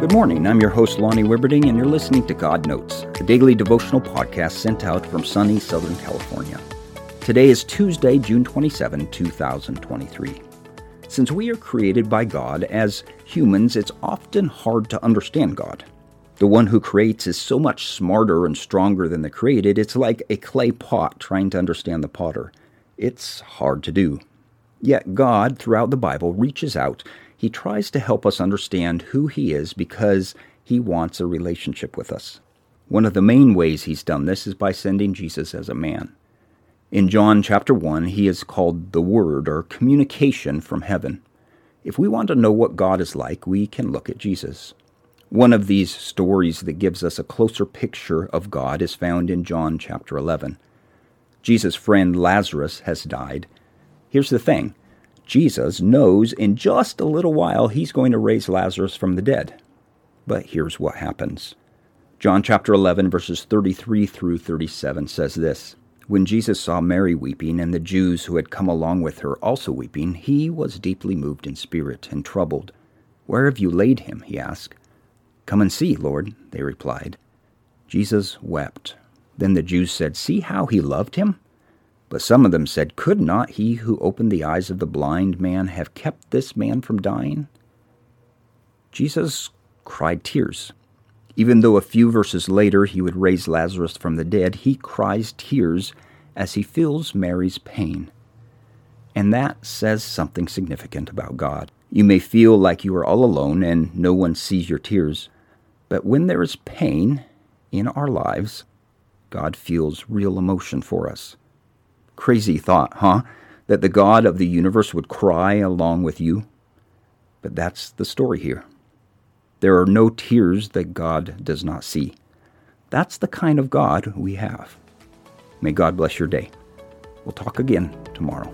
Good morning. I'm your host, Lonnie Wibberding, and you're listening to God Notes, a daily devotional podcast sent out from sunny Southern California. Today is Tuesday, June 27, 2023. Since we are created by God, as humans, it's often hard to understand God. The one who creates is so much smarter and stronger than the created, it's like a clay pot trying to understand the potter. It's hard to do. Yet God, throughout the Bible, reaches out he tries to help us understand who He is because He wants a relationship with us. One of the main ways He's done this is by sending Jesus as a man. In John chapter 1, He is called the Word or communication from heaven. If we want to know what God is like, we can look at Jesus. One of these stories that gives us a closer picture of God is found in John chapter 11. Jesus' friend Lazarus has died. Here's the thing Jesus knows in just a little while he's going to raise Lazarus from the dead. But here's what happens. John chapter 11, verses 33 through 37 says this When Jesus saw Mary weeping, and the Jews who had come along with her also weeping, he was deeply moved in spirit and troubled. Where have you laid him? he asked. Come and see, Lord, they replied. Jesus wept. Then the Jews said, See how he loved him? But some of them said, Could not he who opened the eyes of the blind man have kept this man from dying? Jesus cried tears. Even though a few verses later he would raise Lazarus from the dead, he cries tears as he feels Mary's pain. And that says something significant about God. You may feel like you are all alone and no one sees your tears, but when there is pain in our lives, God feels real emotion for us. Crazy thought, huh? That the God of the universe would cry along with you? But that's the story here. There are no tears that God does not see. That's the kind of God we have. May God bless your day. We'll talk again tomorrow.